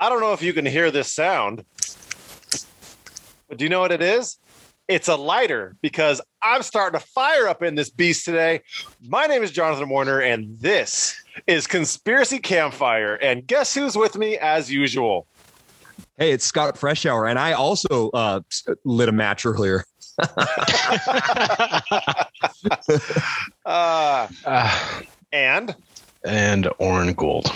I don't know if you can hear this sound, but do you know what it is? It's a lighter because I'm starting to fire up in this beast today. My name is Jonathan Warner, and this is Conspiracy Campfire. And guess who's with me as usual? Hey, it's Scott Freshour, and I also uh, lit a match earlier. uh, and and Orrin Gold.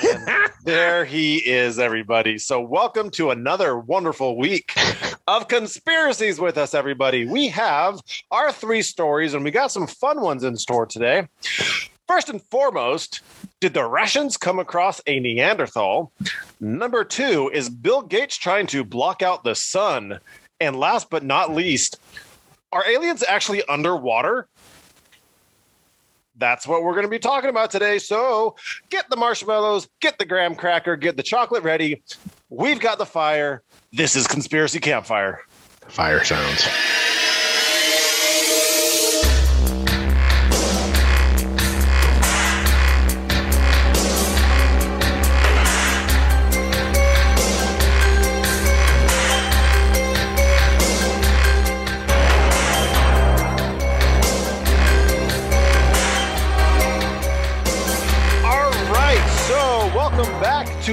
there he is, everybody. So, welcome to another wonderful week of conspiracies with us, everybody. We have our three stories, and we got some fun ones in store today. First and foremost, did the Russians come across a Neanderthal? Number two, is Bill Gates trying to block out the sun? And last but not least, are aliens actually underwater? That's what we're going to be talking about today. So get the marshmallows, get the graham cracker, get the chocolate ready. We've got the fire. This is Conspiracy Campfire. Fire sounds.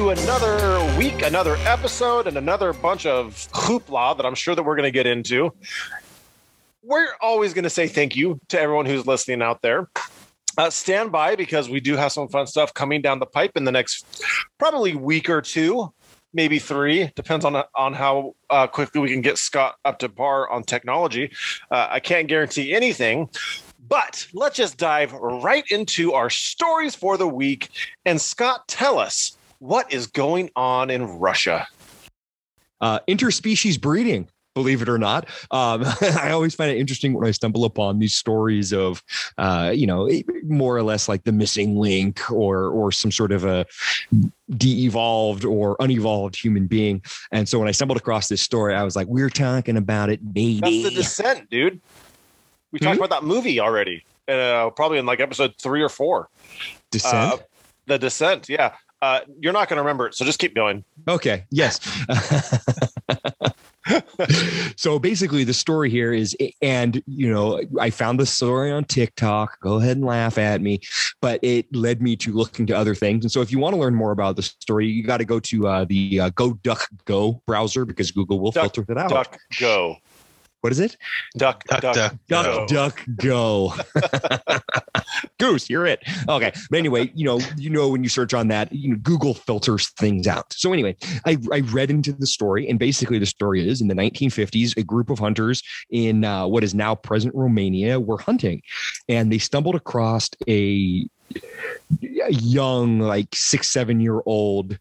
Another week, another episode, and another bunch of hoopla that I'm sure that we're going to get into. We're always going to say thank you to everyone who's listening out there. Uh, stand by because we do have some fun stuff coming down the pipe in the next probably week or two, maybe three. Depends on on how uh, quickly we can get Scott up to par on technology. Uh, I can't guarantee anything, but let's just dive right into our stories for the week. And Scott, tell us what is going on in Russia? Uh, interspecies breeding believe it or not. Um, I always find it interesting when I stumble upon these stories of, uh, you know, more or less like the missing link or or some sort of a de-evolved or unevolved human being. And so when I stumbled across this story, I was like, "We're talking about it, baby." That's the descent, dude. We talked hmm? about that movie already, uh, probably in like episode three or four. Descent. Uh, the descent, yeah. Uh, you're not going to remember it, so just keep going. Okay. Yes. so basically, the story here is, and you know, I found the story on TikTok. Go ahead and laugh at me, but it led me to looking to other things. And so, if you want to learn more about the story, you got to go to uh, the uh, Go Duck Go browser because Google will Duck, filter it out. Duck Go. What is it? Duck, duck, duck, duck, duck, duck go. Goose, you're it. Okay, but anyway, you know, you know, when you search on that, you know, Google filters things out. So anyway, I, I read into the story, and basically, the story is in the 1950s, a group of hunters in uh, what is now present Romania were hunting, and they stumbled across a, a young, like six, seven year old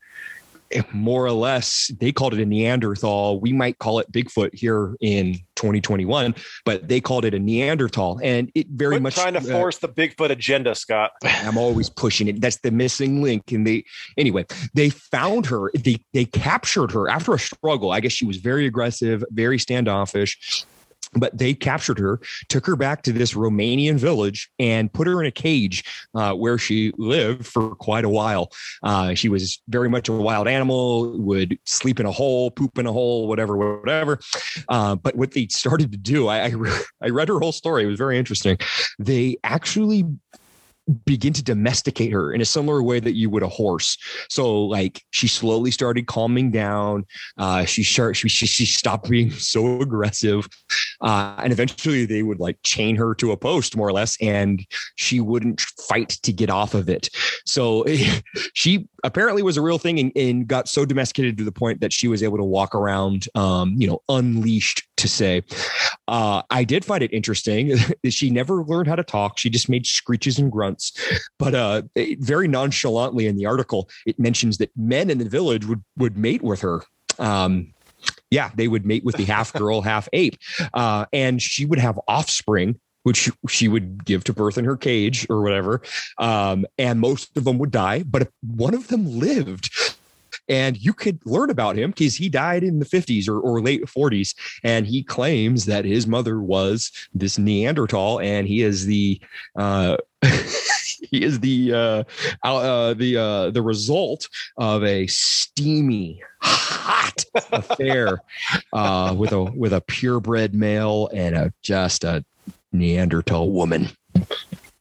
more or less they called it a neanderthal. We might call it bigfoot here in 2021 but they called it a neanderthal. And it very much trying to uh, force the bigfoot agenda scott. I'm always pushing it. That's the missing link. And they anyway they found her. They they captured her after a struggle. I guess she was very aggressive very standoffish but they captured her, took her back to this Romanian village, and put her in a cage uh, where she lived for quite a while. Uh, she was very much a wild animal, would sleep in a hole, poop in a hole, whatever, whatever. Uh, but what they started to do, I, I, I read her whole story. It was very interesting. They actually begin to domesticate her in a similar way that you would a horse. So like she slowly started calming down. Uh, she, she, she, she stopped being so aggressive. Uh, and eventually they would like chain her to a post more or less, and she wouldn't fight to get off of it. So she apparently was a real thing and, and, got so domesticated to the point that she was able to walk around, um, you know, unleashed to say. Uh, I did find it interesting. she never learned how to talk. She just made screeches and grunts but uh, very nonchalantly in the article, it mentions that men in the village would would mate with her. Um, yeah, they would mate with the half girl, half ape, uh, and she would have offspring which she would give to birth in her cage or whatever. Um, and most of them would die, but if one of them lived, and you could learn about him because he died in the 50s or, or late 40s. And he claims that his mother was this Neanderthal and he is the, uh, He is the uh, uh, the uh, the result of a steamy, hot affair uh, with a with a purebred male and a just a Neanderthal woman.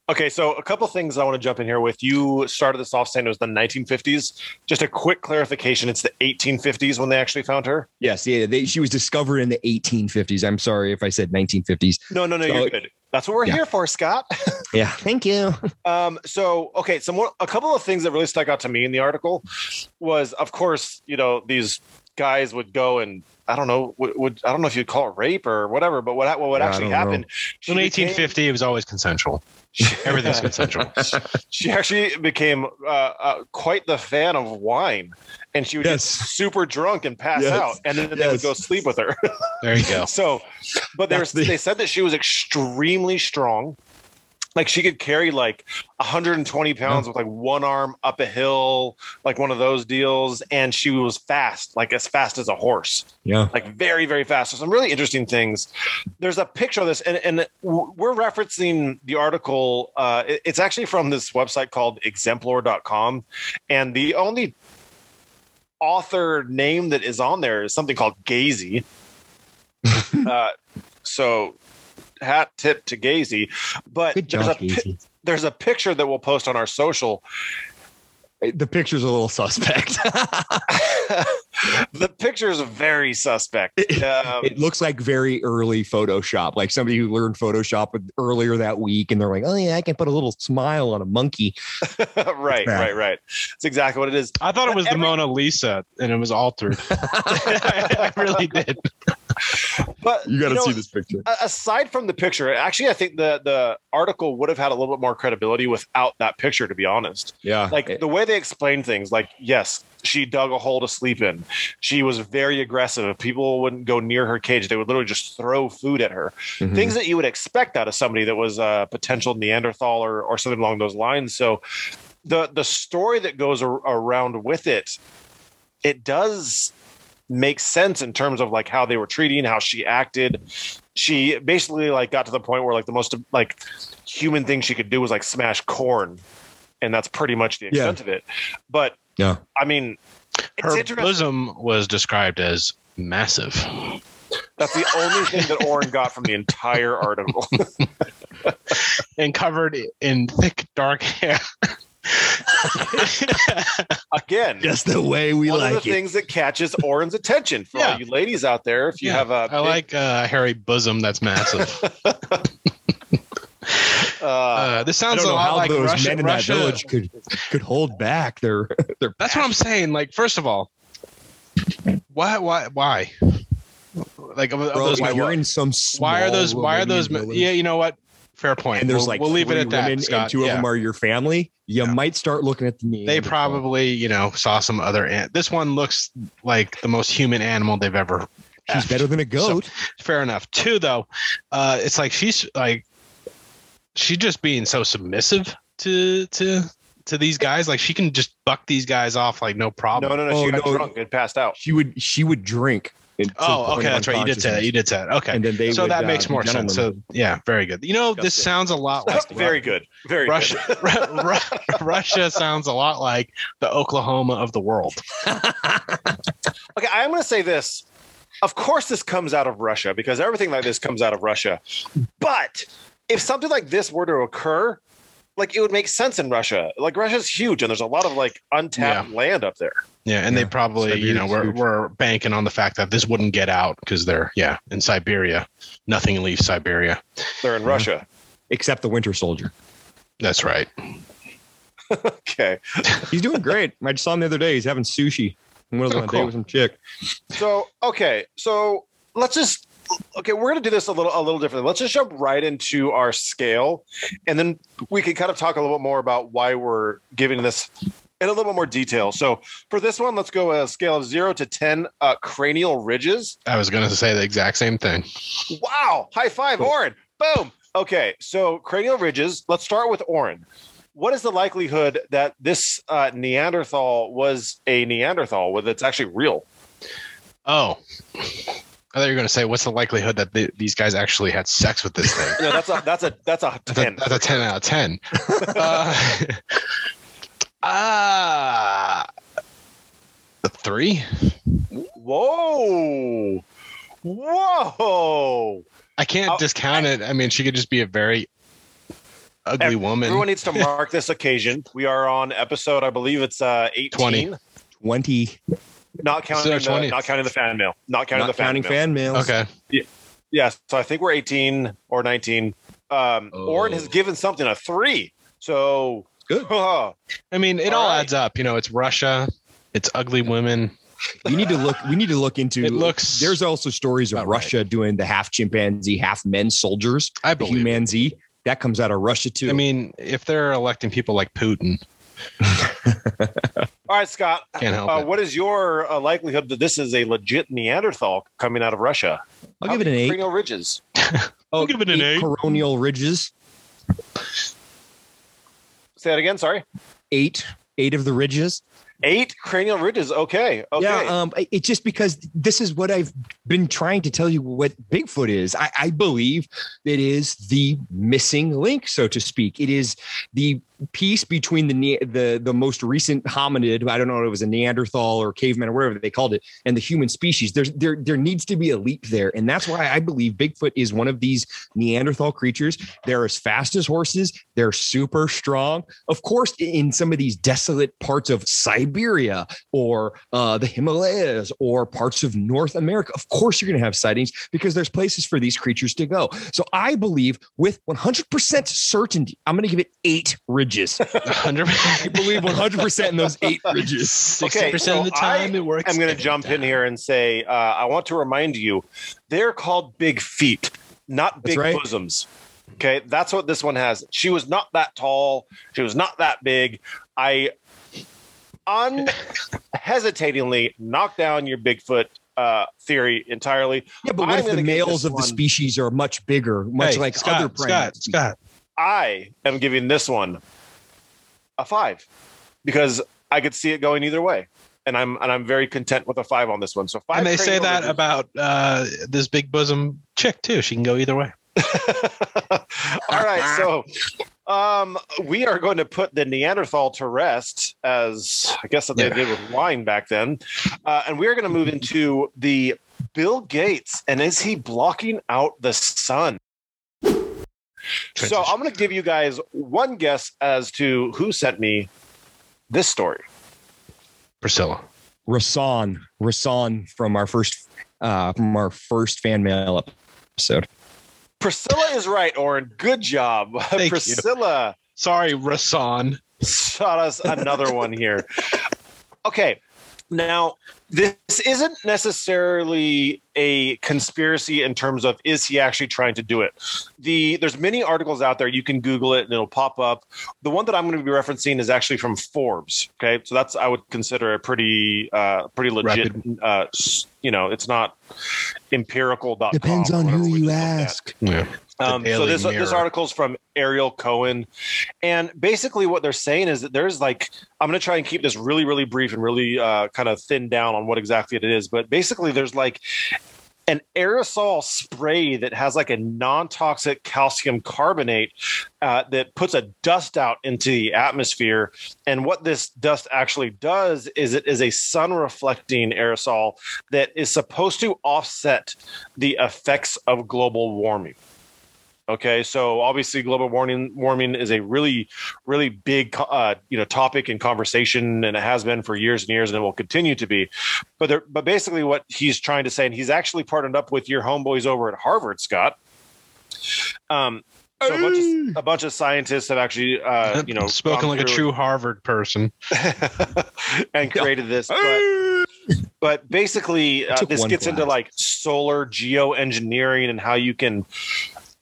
Okay, so a couple things I want to jump in here with. You started this off saying it was the 1950s. Just a quick clarification: it's the 1850s when they actually found her. Yes, yeah, they, she was discovered in the 1850s. I'm sorry if I said 1950s. No, no, no, So- you're good. That's what we're Yeah. here for, Scott. Yeah, thank you. Um, so okay, so more, a couple of things that really stuck out to me in the article was, of course, you know, these guys would go and I don't know, would, would I don't know if you'd call it rape or whatever, but what what would Yeah, actually don't know. happen? she In became- 1850, it was always consensual. Everything's consensual. she actually became uh, uh, quite the fan of wine, and she would Yes. get super drunk and pass Yes. out, and then they would go sleep with her. There you go. so, but they, were, That's the- they said that she was extremely strong. Like she could carry like 120 pounds with like one arm up a hill, like one of those deals, and she was fast, like as fast as a horse. Yeah. like very very fast. So some really interesting things. There's a picture of this and, and we're referencing the article uh, it's actually from this website called exemplar.com and the only author name that is on there is something called gazy. Uh, so hat tip to gazy but Good there's, a, Casey. there's a picture that we'll post on our social The picture's a little suspect. the picture is very suspect um, it looks like very early Photoshop, like somebody who learned Photoshop earlier that week, and they're like, "Oh yeah, I can put a little smile on a monkey." right, right, right. It's exactly what it is. I thought it was the Every- Mona Lisa, and it was altered. I really did. But You got to know, see this picture. Aside from the picture, actually, I think the the article would have had a little bit more credibility without that picture. To be honest, Yeah, like the way they explain things, like yes, she dug a hole to sleep in. She was very aggressive. If people wouldn't go near her cage, they would literally just throw food at her. Mhm. Things that you would expect out of somebody that was a potential Neanderthal or or something along those lines. So the the story that goes ar- around with it, it does make sense in terms of like how they were treating, how she acted. She basically like got to the point where like the most like human thing she could do was like smash corn, and that's pretty much the Yeah. extent of it. But Yeah. I mean, Her bosom was described as massive. That's the only thing that Orrin got from the entire article. and covered in thick dark hair. Again, just the way we one of the it. things that catches Orrin's attention for Yeah. all you ladies out there. If you Yeah, have a, I like uh, hairy bosom that's massive. uh, Uh, this sounds a lot how like those Russia. men in Russia that village could could hold back their their. That's what I'm saying. Like, first of all, why, why, why? Like, Bro, those, why, you're in some small are those? Why are those? Village Yeah, you know what? Fair point. and there's we'll, like we'll leave it at that, Scott. and two yeah. of them are your family. You Yeah. might start looking at the knee. they probably, you know, saw some other. An- this one looks like the most human animal they've ever. she's effed. better than a goat. Fair enough. Two though, uh, it's like she's like, she just being so submissive to to to these guys. Like she can just buck these guys off like no problem. no, no, no. Oh, she got no. drunk and passed out. she would she would drink. and- to the Oh, okay, that's right. You did say that. You did say that. Okay. And then they so would, that uh, makes be more sense. So yeah, very good. You know, this Disgusting. sounds a lot like Very good. Very Russia. good. Ru- Ru- Russia sounds a lot like the Oklahoma of the world. Okay, I'm going to say this. Of course, this comes out of Russia because everything like this comes out of Russia. But if something like this were to occur, like it would make sense in Russia. Like Russia's huge, and there's a lot of like untapped land up there. Yeah, and they Yeah, probably, you know, we're, huge. we're banking on the fact that this wouldn't get out because they're, yeah, in Siberia. Nothing leaves Siberia. They're in Yeah. Russia. except the Winter Soldier. That's right. Okay, He's doing great. I just saw him the other day. He's having sushi. He was Oh, on a date with some chick. so okay, so let's just okay. We're going to do this a little a little differently. Let's just jump right into our scale, and then we can kind of talk a little bit more about why we're giving this in a little bit more detail. So for this one, let's go a scale of zero to ten uh, cranial ridges. I was going to say the exact same thing. Wow. High five, Orrin. Boom. Okay. So cranial ridges. Let's start with Orrin. What is the likelihood that this uh, Neanderthal was a Neanderthal, whether it's actually real? Oh, I thought you were going to say, what's the likelihood that the, these guys actually had sex with this thing? No, that's a that's a that's a That's a, ten. that's a 10 out of 10. uh, uh, a three? Whoa, whoa! I can't Oh, discount it. I mean, she could just be a very ugly Ev- woman. Everyone needs to mark this occasion. We are on episode, I believe it's uh, 18. 20. 20, Not counting So the 20. not counting the fan mail. Not counting not the fan counting mail. fan mails. okay. Yeah, so I think we're 18 or 19. Um, Orrin has Oh. given something a three. So Good. huh. I mean, it All all right. adds up. You know, it's Russia, it's ugly women. We need to look. We need to look into. It looks There's also stories of about right. Russia doing the half chimpanzee, half men soldiers. I believe. humanzee that comes out of Russia too. I mean, if they're electing people like Putin, All right, Scott. can't help Uh, it. what is your uh, likelihood that this is a legit Neanderthal coming out of Russia? I'll How give it an many eight. Cranial ridges. Oh, give it an eight. Coronial ridges, Say that again. Sorry. eight, eight of the ridges. Eight cranial ridges. Okay. Okay. Yeah, um, it's just because this is what I've been trying to tell you what Bigfoot is. I, I believe it is the missing link, so to speak. It is the piece between the the the most recent hominid. I don't know if it was a Neanderthal or caveman or whatever they called it, and the human species. There's there there needs to be a leap there, and that's why I believe Bigfoot is one of these Neanderthal creatures. They're as fast as horses. They're super strong. Of course, in some of these desolate parts of Siberia or uh, the Himalayas or parts of North America, of course you're going to have sightings because there's places for these creatures to go. So I believe with 100% certainty, I'm going to give it eight ridges. 100 I believe 100% in those eight ridges. 60% so of the time I it works. I'm going to every jump in here and say uh, I want to remind you they're called big feet, not big right. bosoms. Okay, that's what this one has. She was not that tall. She was not that big. I unhesitatingly knocked down your Bigfoot uh, theory entirely. Yeah, but what I'm if the males this of the species are much bigger, much Hey, like Scott, other Scott. Scott. I am giving this one a five because I could see it going either way, and I'm and I'm very content with a five on this one. So five. And they say that about uh, this big bosom chick too. She can go either way. All right, so um, we are going to put the Neanderthal to rest, as I guess that they Yeah. did with wine back then, uh, and we are going to move into the Bill Gates, and is he blocking out the sun? So I'm going to give you guys one guess as to who sent me this story. Priscilla. Rasan, Rasan from our first uh from our first fan mail episode. Priscilla is right, Orrin. Good job. you. Priscilla Sorry, Rasan. shot us another one here. Okay. Now, this isn't necessarily a conspiracy in terms of is he actually trying to do it. The there's many articles out there you can Google it and it'll pop up. The one that I'm going to be referencing is actually from Forbes. Okay, so that's I would consider a pretty uh, pretty legit. Uh, you know, it's not empirical. Depends on who you ask. Yeah. Um, so this this Mirror. article's from Ariel Cohen, and basically what they're saying is that there's like I'm going to try and keep this really really brief and really uh, kind of thin down on what exactly it is, but basically there's like an aerosol spray that has like a non-toxic calcium carbonate uh, that puts a dust out into the atmosphere. And what this dust actually does is it is a sun reflecting aerosol that is supposed to offset the effects of global warming Okay, so obviously global warming warming is a really really big uh, you know topic and conversation, and it has been for years and years, and it will continue to be. But there, but basically, what he's trying to say, and he's actually partnered up with your homeboys over at Harvard, Scott. Um, so a bunch of, a bunch of scientists have actually uh, you know spoken like a true Harvard person. and created this, but but basically uh, this gets into like solar geoengineering and how you can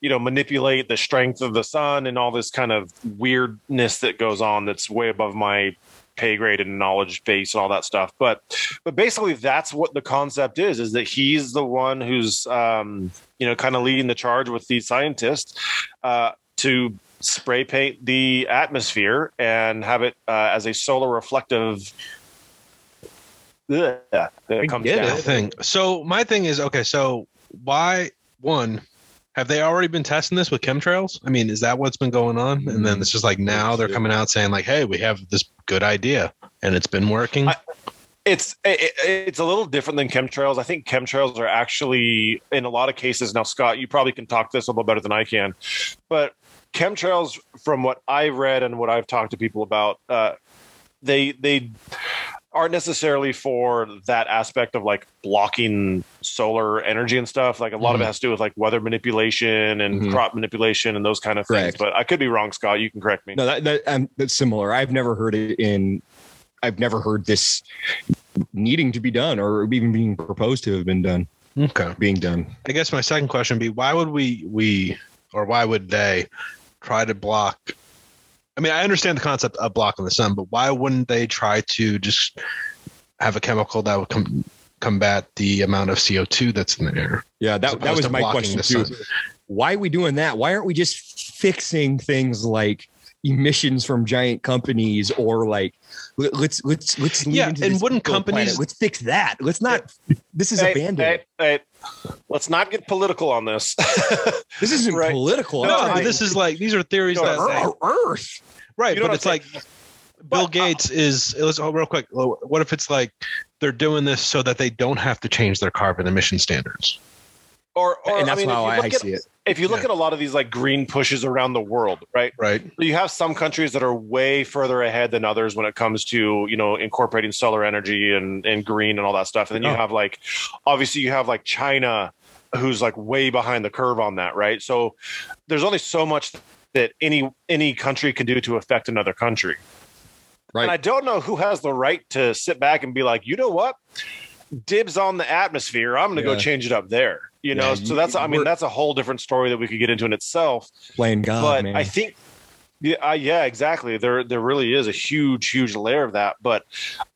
you know manipulate the strength of the sun and all this kind of weirdness that goes on that's way above my pay grade and knowledge base and all that stuff but but basically that's what the concept is is that he's the one who's um you know kind of leading the charge with these scientists uh to spray paint the atmosphere and have it uh, as a solar reflective ugh, that I get down. it. thing. So my thing is okay. So why one? Have they already been testing this with chemtrails? I mean, is that what's been going on? And then it's just like now they're coming out saying like, "Hey, we have this good idea, and it's been working." I- It's it, it's a little different than chemtrails. I think chemtrails are actually in a lot of cases. Now, Scott, you probably can talk this a little better than I can, but chemtrails, from what I've read and what I've talked to people about, uh, they they aren't necessarily for that aspect of like blocking solar energy and stuff. Like a lot of it has to do with like weather manipulation and Mhm. crop manipulation and those kind of things. But I could be wrong, Scott. You can correct me. No, that, that um, that's similar. I've never heard it in. I've never heard this needing to be done or even being proposed to have been done. okay. Being done. I guess my second question would be why would we we or why would they try to block I mean, I understand the concept of blocking the sun, but why wouldn't they try to just have a chemical that would com- combat the amount of CO2 that's in the air? Yeah, that, that was my question too. Why are we doing that? Why aren't we just fixing things like emissions from giant companies or like let- let's let's let's lean Yeah, into and wouldn't companies- planet. let's fix that. Let's not. This is Hey, a band-aid. hey, hey, let's not get political on this. This isn't Right. political. No, I'm No, trying but this is like these are theories No, that Earth- Earth. right, You know but it's I'm like? Bill But, uh, Gates is let's oh, real quick. What if it's like they're doing this so that they don't have to change their carbon emission standards? or, or and that's I mean, how I, I look at, see it. If you look Yeah. at a lot of these like green pushes around the world, right? Right. You have some countries that are way further ahead than others when it comes to you know incorporating solar energy and and green and all that stuff. And then you Oh. have like obviously you have like China, who's like way behind the curve on that, right? So there's only so much that any any country can do to affect another country. Right. And I don't know who has the right to sit back and be like, you know what, dibs on the atmosphere. I'm going to go change it up there. You know, Yeah, so that's I mean that's a whole different story that we could get into in itself Playing God, but man. I think, yeah, uh, yeah, exactly. There, there really is a huge, huge layer of that. But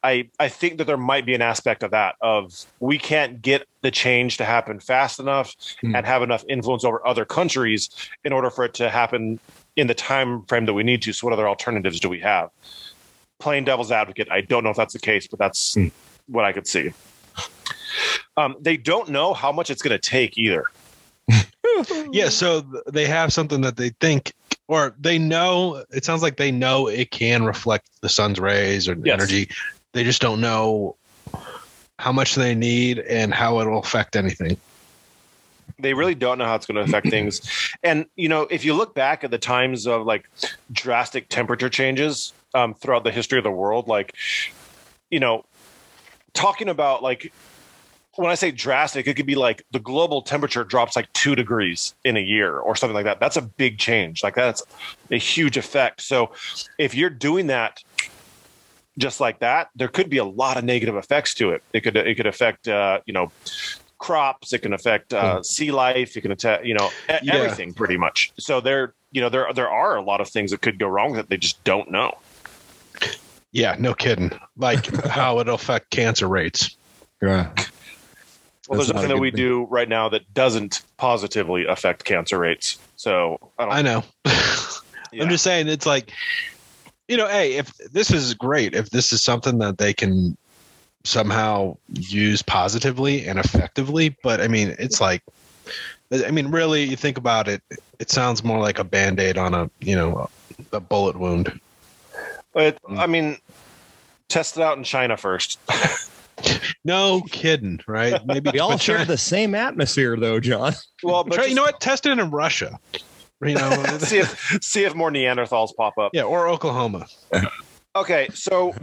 I, I think that there might be an aspect of that of we can't get the change to happen fast enough Hmm. and have enough influence over other countries in order for it to happen in the time frame that we need to. So, what other alternatives do we have? Plain devil's advocate. I don't know if that's the case, but that's Hmm. what I could see. Um, they don't know how much it's going to take either. Yeah, so they have something that they think or they know it sounds like they know it can reflect the sun's rays or Yes. energy. They just don't know how much they need and how it'll affect anything. they really don't know how it's going to affect things and you know if you look back at the times of like drastic temperature changes um, throughout the history of the world like you know talking about like when i say drastic it could be like the global temperature drops like two degrees in a year or something like that. That's a big change. Like that's a huge effect. So if you're doing that just like that there could be a lot of negative effects to it. It could it could affect uh, you know crops. It can affect uh, sea life. It can attack you know e- Yeah. everything pretty much. So there you know there there are a lot of things that could go wrong that they just don't know. Yeah, no kidding. Like how it'll affect cancer rates. yeah. Well there's nothing that we thing. do right now that doesn't positively affect cancer rates so i don't I know. yeah. I'm just saying it's like you know, hey, if this is great, if this is something that they can somehow use positively and effectively, but I mean, it's like I mean, really you think about it, it sounds more like a band-aid on a, you know, a bullet wound. But, i mean test it out in china first No kidding, right? Maybe We all share China- the same atmosphere, though, John. well but try- you know what? Test it in Russia. You know, see if see if more neanderthals pop up yeah, or Oklahoma. Okay, so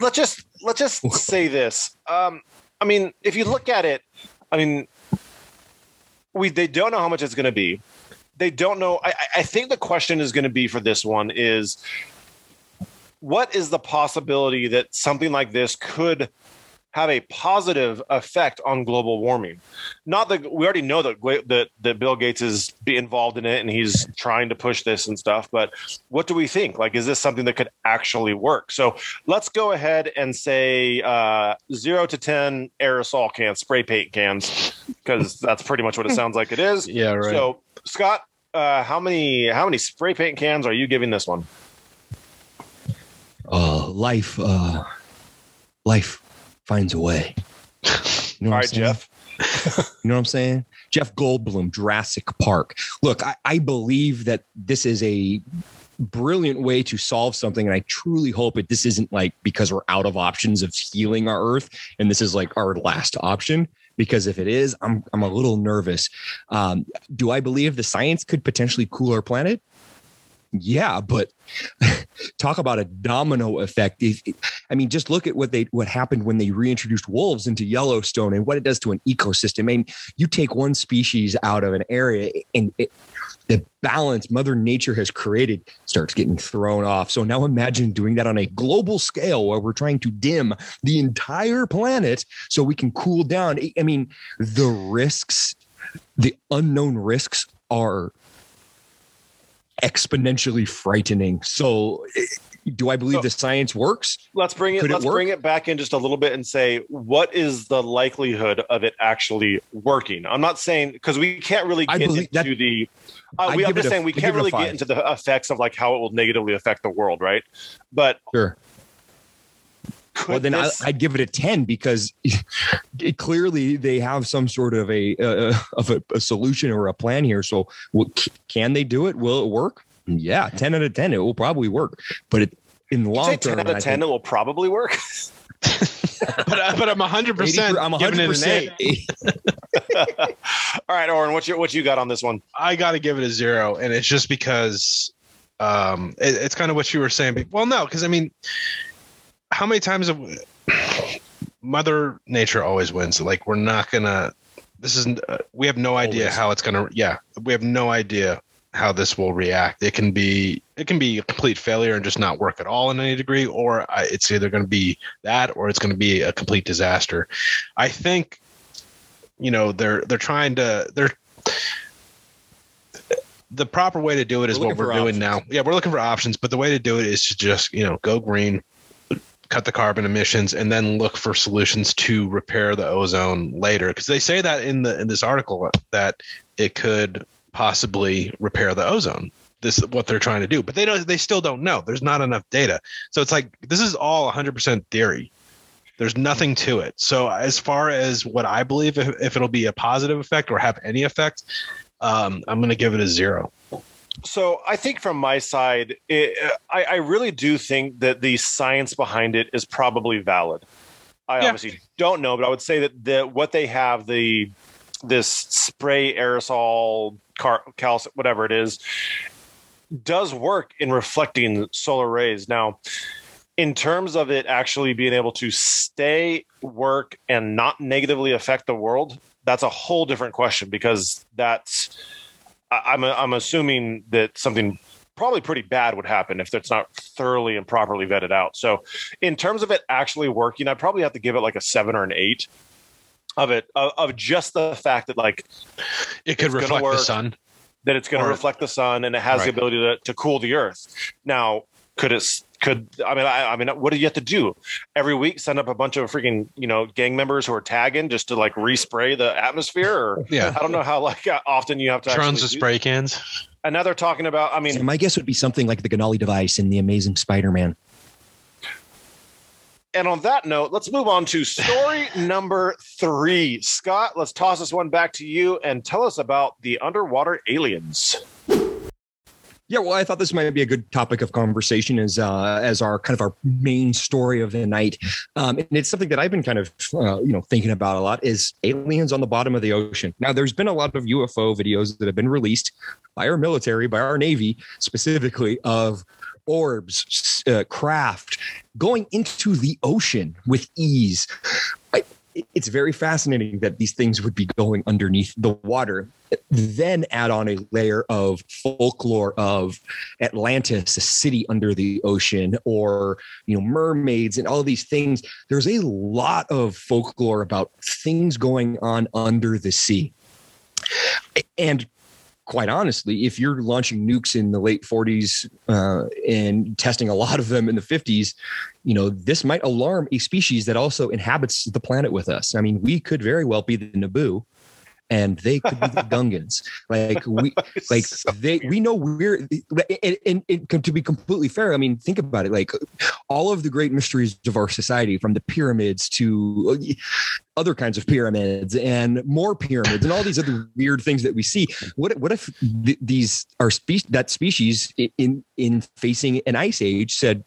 let's just let's just say this. Um, I mean, if you look at it, I mean, we they don't know how much it's going to be. They don't know. I, I- I think the question is going to be for this one is, what is the possibility that something like this could have a positive effect on global warming? Not that we already know that that that Bill Gates is be involved in it and he's trying to push this and stuff. But what do we think? Like, is this something that could actually work? So let's go ahead and say uh, zero to ten aerosol cans, spray paint cans, because that's pretty much what it sounds like it is. Yeah, right. So Scott, uh, how many how many spray paint cans are you giving this one? Uh, life, uh, life, finds a way. You know All right, saying? Jeff. You know what I'm saying? Jeff Goldblum, Jurassic Park. Look, I, I believe that this is a brilliant way to solve something. And I truly hope it this isn't like because we're out of options of healing our earth and this is like our last option. Because if it is, I'm I'm a little nervous. Um, do I believe the science could potentially cool our planet? Yeah, but talk about a domino effect. I mean, just look at what they what happened when they reintroduced wolves into Yellowstone and what it does to an ecosystem. I mean, you take one species out of an area and it, the balance Mother Nature has created starts getting thrown off. So now imagine doing that on a global scale where we're trying to dim the entire planet so we can cool down. I mean, the risks, the unknown risks are exponentially frightening. So eh, do I believe So- the science works? Let's bring it. Could let's work? bring it back in just a little bit and say what is the likelihood of it actually working? I'm not saying because we can't really get into that- the. Uh, we, I'm it just a- saying we can't it really get into the effects of like how it will negatively affect the world, right? But Sure. Could Well, then I, this- I'd give it a 10 because it, clearly they have some sort of a uh, of a, a solution or a plan here. So what, c- can they do it? Will it work? Yeah, 10 out of 10. It will probably work. But it, in the you long say term, ten out I of ten, think it will probably work. but I- but I'm 100 percent I'm giving it an 100%. eight. All right, Orrin, what you what you got on this one? I got to give it a zero, and it's just because um, it, it's kind of what you were saying. Well, no, because I mean, how many times have Mother Nature always wins? Like we're not gonna. This is uh, we have no idea Always. how it's gonna. Yeah, we have no idea how this will react. It can be it can be a complete failure and just not work at all in any degree, or I, it's either going to be that or it's going to be a complete disaster. I think, you know, they're they're trying to they're the proper way to do it is We're what we're doing options. now. Yeah, we're looking for options, but the way to do it is to just you know go green, cut the carbon emissions, and then look for solutions to repair the ozone later. Because they say that in the in this article that it could possibly repair the ozone. This is what they're trying to do, but they don't. They still don't know. There's not enough data, so it's like this is all 100% theory. There's nothing to it. So as far as what I believe, if, if it'll be a positive effect or have any effect, um, I'm going to give it a zero. So I think from my side, it, uh, I, I really do think that the science behind it is probably valid. I Yeah. obviously don't know, but I would say that the what they have the this spray aerosol car cal whatever it is does work in reflecting solar rays. Now, in terms of it actually being able to stay, work, and not negatively affect the world, that's a whole different question because that's I'm I'm assuming that something probably pretty bad would happen if it's not thoroughly and properly vetted out. So, in terms of it actually working, I'd probably have to give it like a seven or an eight of it of, of just the fact that like It could reflect the sun. that it's going to reflect the sun and it has the ability to, to cool the earth. Now, could it? S- Could I mean? I, I mean, what do you have to do every week? Send up a bunch of freaking you know gang members who are tagging just to like respray the atmosphere, or Yeah. I don't know how like uh, often you have to. Tons actually of do- spray cans. And now they're talking about. I mean, my guess would be something like the Ganali device in the Amazing Spider-Man. And on that note, let's move on to story number three. Scott, let's toss this one back to you and tell us about the underwater aliens. Yeah, well, I thought this might be a good topic of conversation as uh, as our kind of our main story of the night, um, and it's something that I've been kind of uh, you know thinking about a lot is aliens on the bottom of the ocean. Now, there's been a lot of UFO videos that have been released by our military, by our navy specifically, of orbs, uh, craft going into the ocean with ease. I, it's very fascinating that these things would be going underneath the water then add on a layer of folklore of Atlantis, a city under the ocean, or you know mermaids and all these things. There's a lot of folklore about things going on under the sea, and quite honestly, if you're launching nukes in the late 40s uh, and testing a lot of them in the 50s, you know this might alarm a species that also inhabits the planet with us. I mean, we could very well be the Naboo and they could be the Gungans. Like we, like So they, we know we're, and, and, and to be completely fair, I mean, think about it. Like all of the great mysteries of our society, from the pyramids to uh, other kinds of pyramids and more pyramids and all these other weird things that we see. What what if th- these are species that species in in facing an ice age said?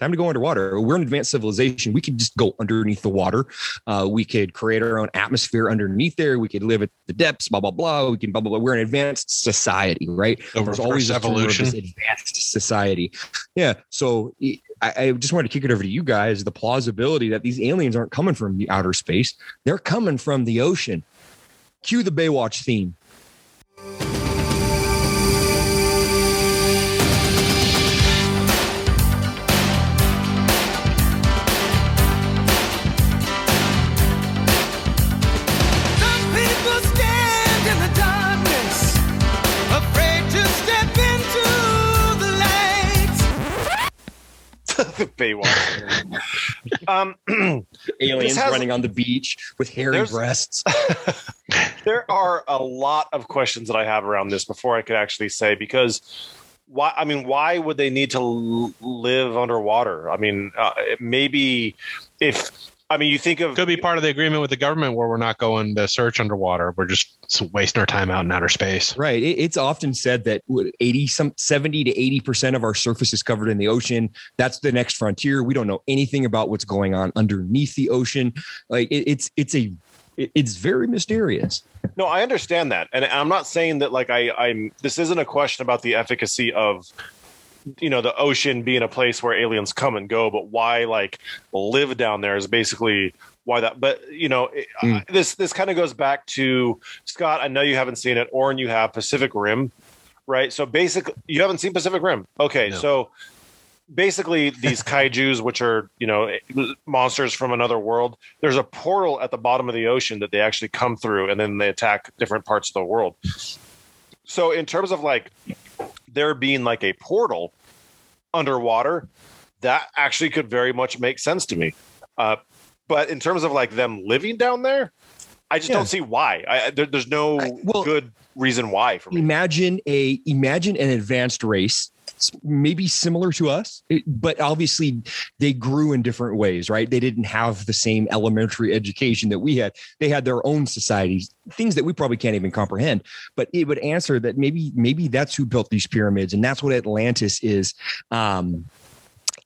Time to go underwater. We're an advanced civilization. We could just go underneath the water. Uh, we could create our own atmosphere underneath there. We could live at the depths. Blah blah blah. We can blah blah blah. We're an advanced society, right? The There's always a rumor of evolution. advanced society. Yeah. So I, I just wanted to kick it over to you guys. The plausibility that these aliens aren't coming from the outer space; they're coming from the ocean. Cue the Baywatch theme. Baywatch. um, Aliens has- running on the beach with hairy breasts. there are a lot of questions that I have around this before I could actually say because why? I mean, why would they need to l- live underwater? I mean, uh, maybe if I mean, you think of Could be part of the agreement with the government where we're not going to search underwater. We're just wasting our time out in outer space. Right. It's often said that 80 some 70 to 80% of our surface is covered in the ocean. That's the next frontier. We don't know anything about what's going on underneath the ocean. Like it, it's it's a it's very mysterious. No, I understand that, and I'm not saying that like I, I'm. This isn't a question about the efficacy of, you know, the ocean being a place where aliens come and go, but why like live down there is basically why that. But you know, it- Mm. this this kind of goes back to Scott. I know you haven't seen it, Orrin, you have Pacific Rim, right? So basically, you haven't seen Pacific Rim. Okay, No. so basically these kaiju's which are you know monsters from another world there's a portal at the bottom of the ocean that they actually come through and then they attack different parts of the world so in terms of like there being like a portal underwater that actually could very much make sense to me. Uh, but in terms of like them living down there i just Yeah. don't see why. I, there, there's no I- well- good reason why for me. Imagine a imagine an advanced race maybe similar to us but obviously they grew in different ways right? They didn't have the same elementary education that we had. They had their own societies things that we probably can't even comprehend but it would answer that maybe maybe that's who built these pyramids and that's what atlantis is um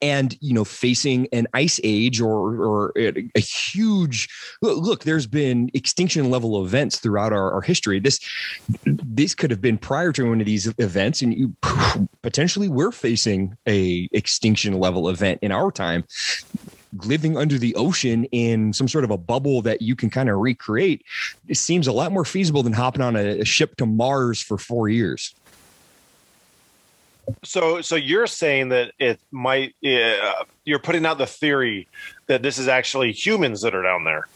and you know facing an ice age or or a, huge look, look there's been extinction level events throughout our, our history. This this could have been prior to one of these events and you potentially we're facing a extinction level event in our time living under the ocean in some sort of a bubble that you can kind of recreate. It seems a lot more feasible than hopping on a, a ship to mars for four years So, so you're saying that it might? Uh, you're putting out the theory that this is actually humans that are down there.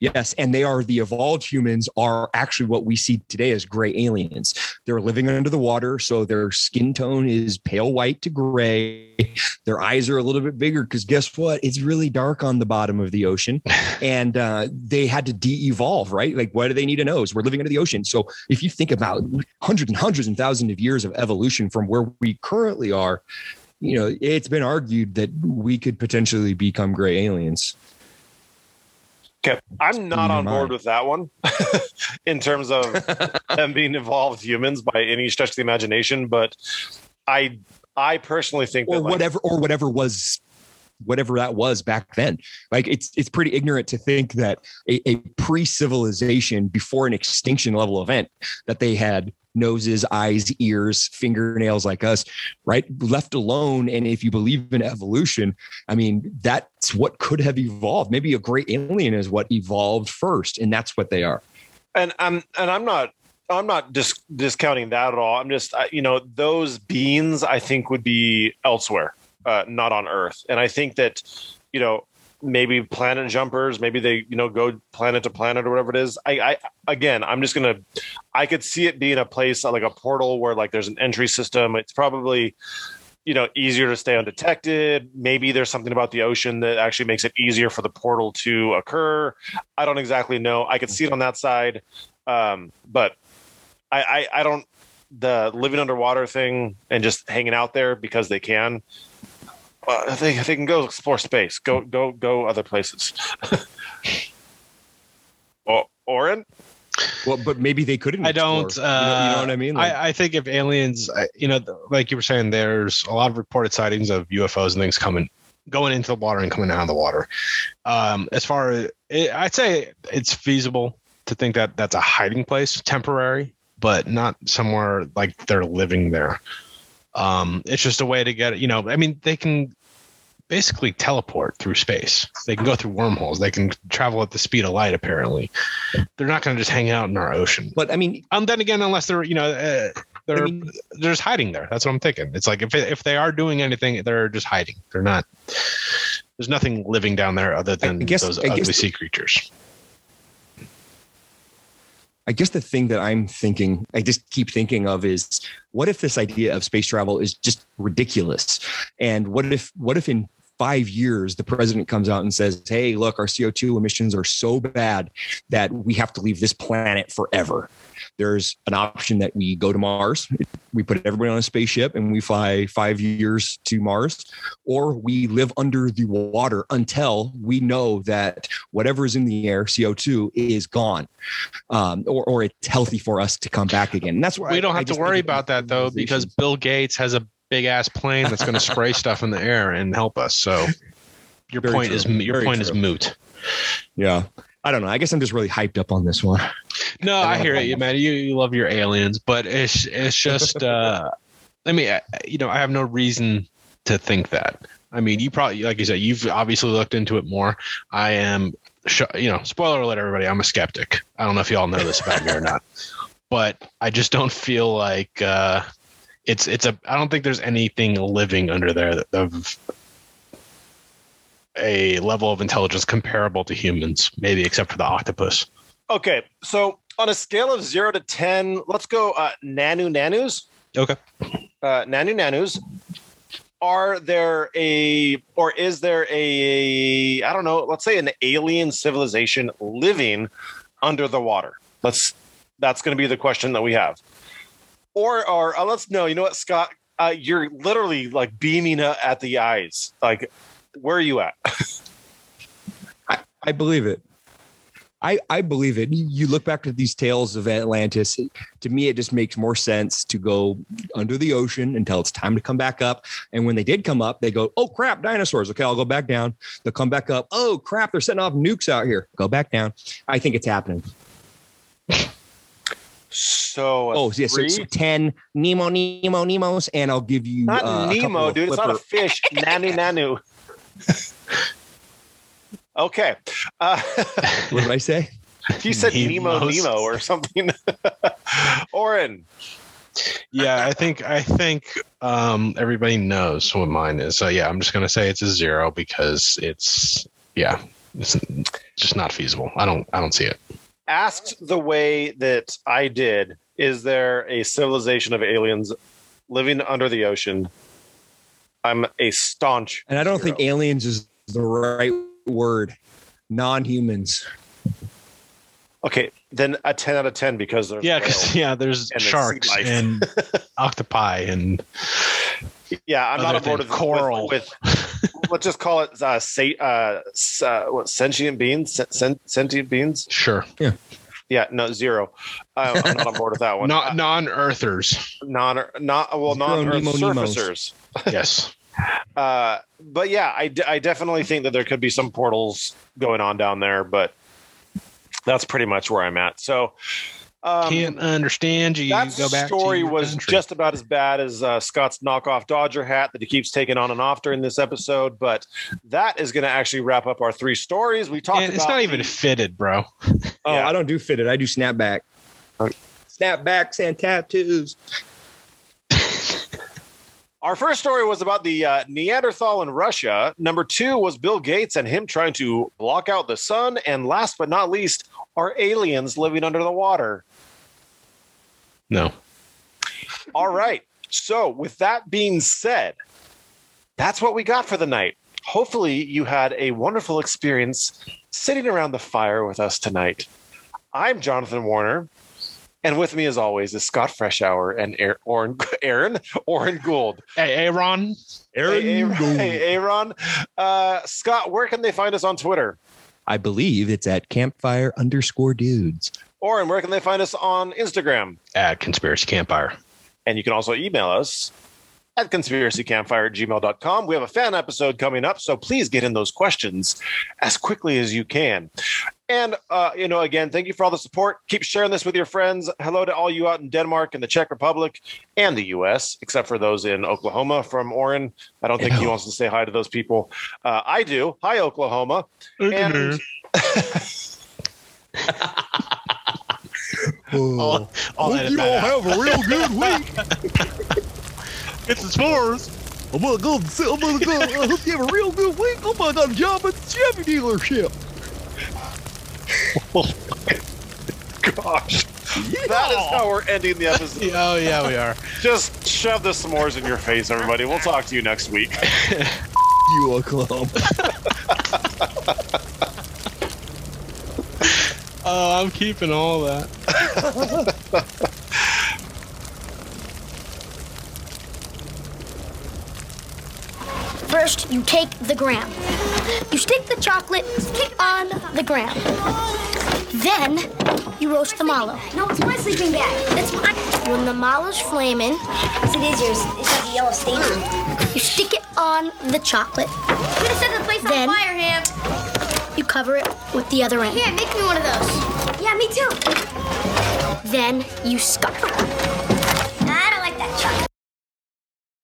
Yes, and they are the evolved humans are actually what we see today as gray aliens. They're living under the water, so their skin tone is pale white to gray. Their eyes are a little bit bigger because guess what? It's really dark on the bottom of the ocean, and uh, they had to de-evolve, right? Like, what do they need a nose? We're living under the ocean, so if you think about hundreds and hundreds and thousands of years of evolution from where we currently are, you know, it's been argued that we could potentially become gray aliens. Okay, I'm not on board with that one in terms of them being evolved humans by any stretch of the imagination. But I, I personally think or that like, whatever or whatever was whatever that was back then. Like it's it's pretty ignorant to think that a, a pre-civilization before an extinction level event that they had noses eyes ears fingernails like us right? Left alone and if you believe in evolution i mean that's what could have evolved. Maybe a great alien is what evolved first and that's what they are. And I'm and I'm not I'm not dis- discounting that at all. I'm just I, you know those beings I think would be elsewhere, uh, not on Earth. And I think that you know maybe planet jumpers, maybe they you know go planet to planet or whatever it is. I, I again, I'm just gonna I could see it being a place like a portal where like there's an entry system. It's probably you know easier to stay undetected maybe there's something about the ocean that actually makes it easier for the portal to occur i don't exactly know i could see it on that side Um, but I, I I don't the living underwater thing and just hanging out there because they can. Uh, I think they can go explore space. Go go go other places. oh, Orrin. Well, but maybe they couldn't. I don't. explore. You know- you, know, uh, what I mean? Like, I, I think if aliens, I- you know, like you were saying, there's a lot of reported sightings of UFOs and things coming, going into the water and coming out of the water. Um, as far as it, I'd say, it's feasible to think that that's a hiding place, temporary, but not somewhere like they're living there. Um, it's just a way to get, you know, I mean, they can basically teleport through space. They can go through wormholes. They can travel at the speed of light. Apparently, they're not going to just hang out in our ocean. but I mean, Um, then again, unless they're you know uh, they're I mean- they're just hiding there. That's what I'm thinking. It's like if if they are doing anything, they're just hiding. They're not. There's nothing living down there other than guess- those I guess ugly the- sea creatures. I guess the thing that I'm thinking, I just keep thinking of is what if this idea of space travel is just ridiculous? And what if, what if in five years the president comes out and says, Hey, look, our CO2 emissions are so bad that we have to leave this planet forever. There's an option that we go to Mars, we put everybody on a spaceship and we fly five years to Mars, or we live under the water until we know that whatever is in the air, CO2, is gone um, or, or it's healthy for us to come back again. And that's where We don't I have to worry about that though because. Bill Gates has a big ass plane that's going to spray stuff in the air and help us. So your Very point true. is your Very point is moot. yeah, I don't know. I guess I'm just really hyped up on this one. No, I hear it, you man. You you love your aliens, but it's it's just uh I mean, I- you know, I have no reason to think that. I mean, you probably like you said, you've obviously looked into it more. I am you know, spoiler alert everybody, I'm a skeptic. I don't know if you all know this about me or not. But I just don't feel like uh it's it's a I don't think there's anything living under there that of a level of intelligence comparable to humans, maybe except for the octopus. Okay, so on a scale of zero to ten, let's go uh, nanu nanus. Okay. Uh, nanu nanus. Are there a or is there a I don't know, let's say an alien civilization living under the water? Let's that's going to be the question that we have. Or or uh, let's know, you know what, Scott, uh, you're literally like beaming at the eyes. Like, where are you at? I believe it. I, I believe it. You look back at these tales of Atlantis. To me, it just makes more sense to go under the ocean until it's time to come back up. And when they did come up, they go, "Oh crap, dinosaurs." Okay, I'll go back down. They'll come back up. Oh crap, they're setting off nukes out here. Go back down. I think it's happening. So, Oh yes, so it's ten Nemo, Nemo, Nemos, and I'll give you not uh, Nemo, of dude. It's not a fish. nanu nanu. okay. Uh, What did I say? You said Nemo Nemos. Nemo or something. Orrin. yeah i think i think um everybody knows what mine is so yeah i'm just gonna say it's a zero because it's yeah it's just not feasible i don't i don't see it Asked the way that I did, is there a civilization of aliens living under the ocean? I'm a staunch. And I don't think aliens is the right word. Non-humans. Okay, then a 10 out of 10 because they're yeah 'cause- yeah there's And sharks life. and octopi and yeah, I'm not other on board things. with Coral. With, with let's just call it uh, say, uh, uh, what, sentient beings, Sen- sen- sentient beings. sure Yeah, Yeah, no zero. I, I'm not on board with that one. not non-earthers non not well Zero non Earth Nemo Nemos. surfacers. yes Uh, but yeah, I, d- I definitely think that there could be some portals going on down there, but that's pretty much where I'm at. So um, can't understand you that go back to story your was country. just about as bad as uh, Scott's knockoff Dodger hat that he keeps taking on and off during this episode. But that is going to actually wrap up our three stories. We talked and it's about not even the- fitted bro Oh, Yeah. I don't do fitted. I do snapback. Snapbacks and tattoos. Our first story was about the uh, Neanderthal in Russia. Number two was Bill Gates and him trying to block out the sun. And last but not least, are aliens living under the water. No All right. So, with that being said, that's what we got for the night. Hopefully, you had a wonderful experience sitting around the fire with us tonight. I'm Jonathan Warner. And with me, as always, is Scott Freshour and Aaron, Aaron, Aaron, Orrin Gould. Hey, Aaron. Aaron Hey, Aaron, Gould. hey, Aaron. Uh, Scott, where can they find us on Twitter? I believe it's at campfire underscore dudes. Orrin, where can they find us on Instagram? At Conspiracy Campfire. And you can also email us at conspiracycampfire at gmail.com. We have a fan episode coming up, so please get in those questions as quickly as you can. And, uh, you know, again, thank you for all the support. Keep sharing this with your friends. Hello to all you out in Denmark and the Czech Republic and the U.S., except for those in Oklahoma from Orrin. I don't think he wants to say hi to those people. Uh, I do. Hi, Oklahoma. And I'll, I'll edit that out. have a real good week. It's the spores. I'm gonna go. I'm gonna go. I hope you have a real good week. Oh I'm gonna got a job at the Chevy dealership. Oh gosh, that is how we're ending the episode. Oh, yeah, we are. Just shove the s'mores in your face, everybody. We'll talk to you next week. You Oklahoma. Oh, I'm keeping all that. First, you take the gram. You stick the chocolate on the gram. Then, you roast the mallow. No, it's my sleeping bag. It's mine. When the mallow's flaming, Yes, it is yours. It has a yellow stain on it. you stick it on the chocolate. I'm gonna set the place Then- on fire, Ham. You cover it with the other end. Here, make me one of those. Yeah, me too. Then, you scuff.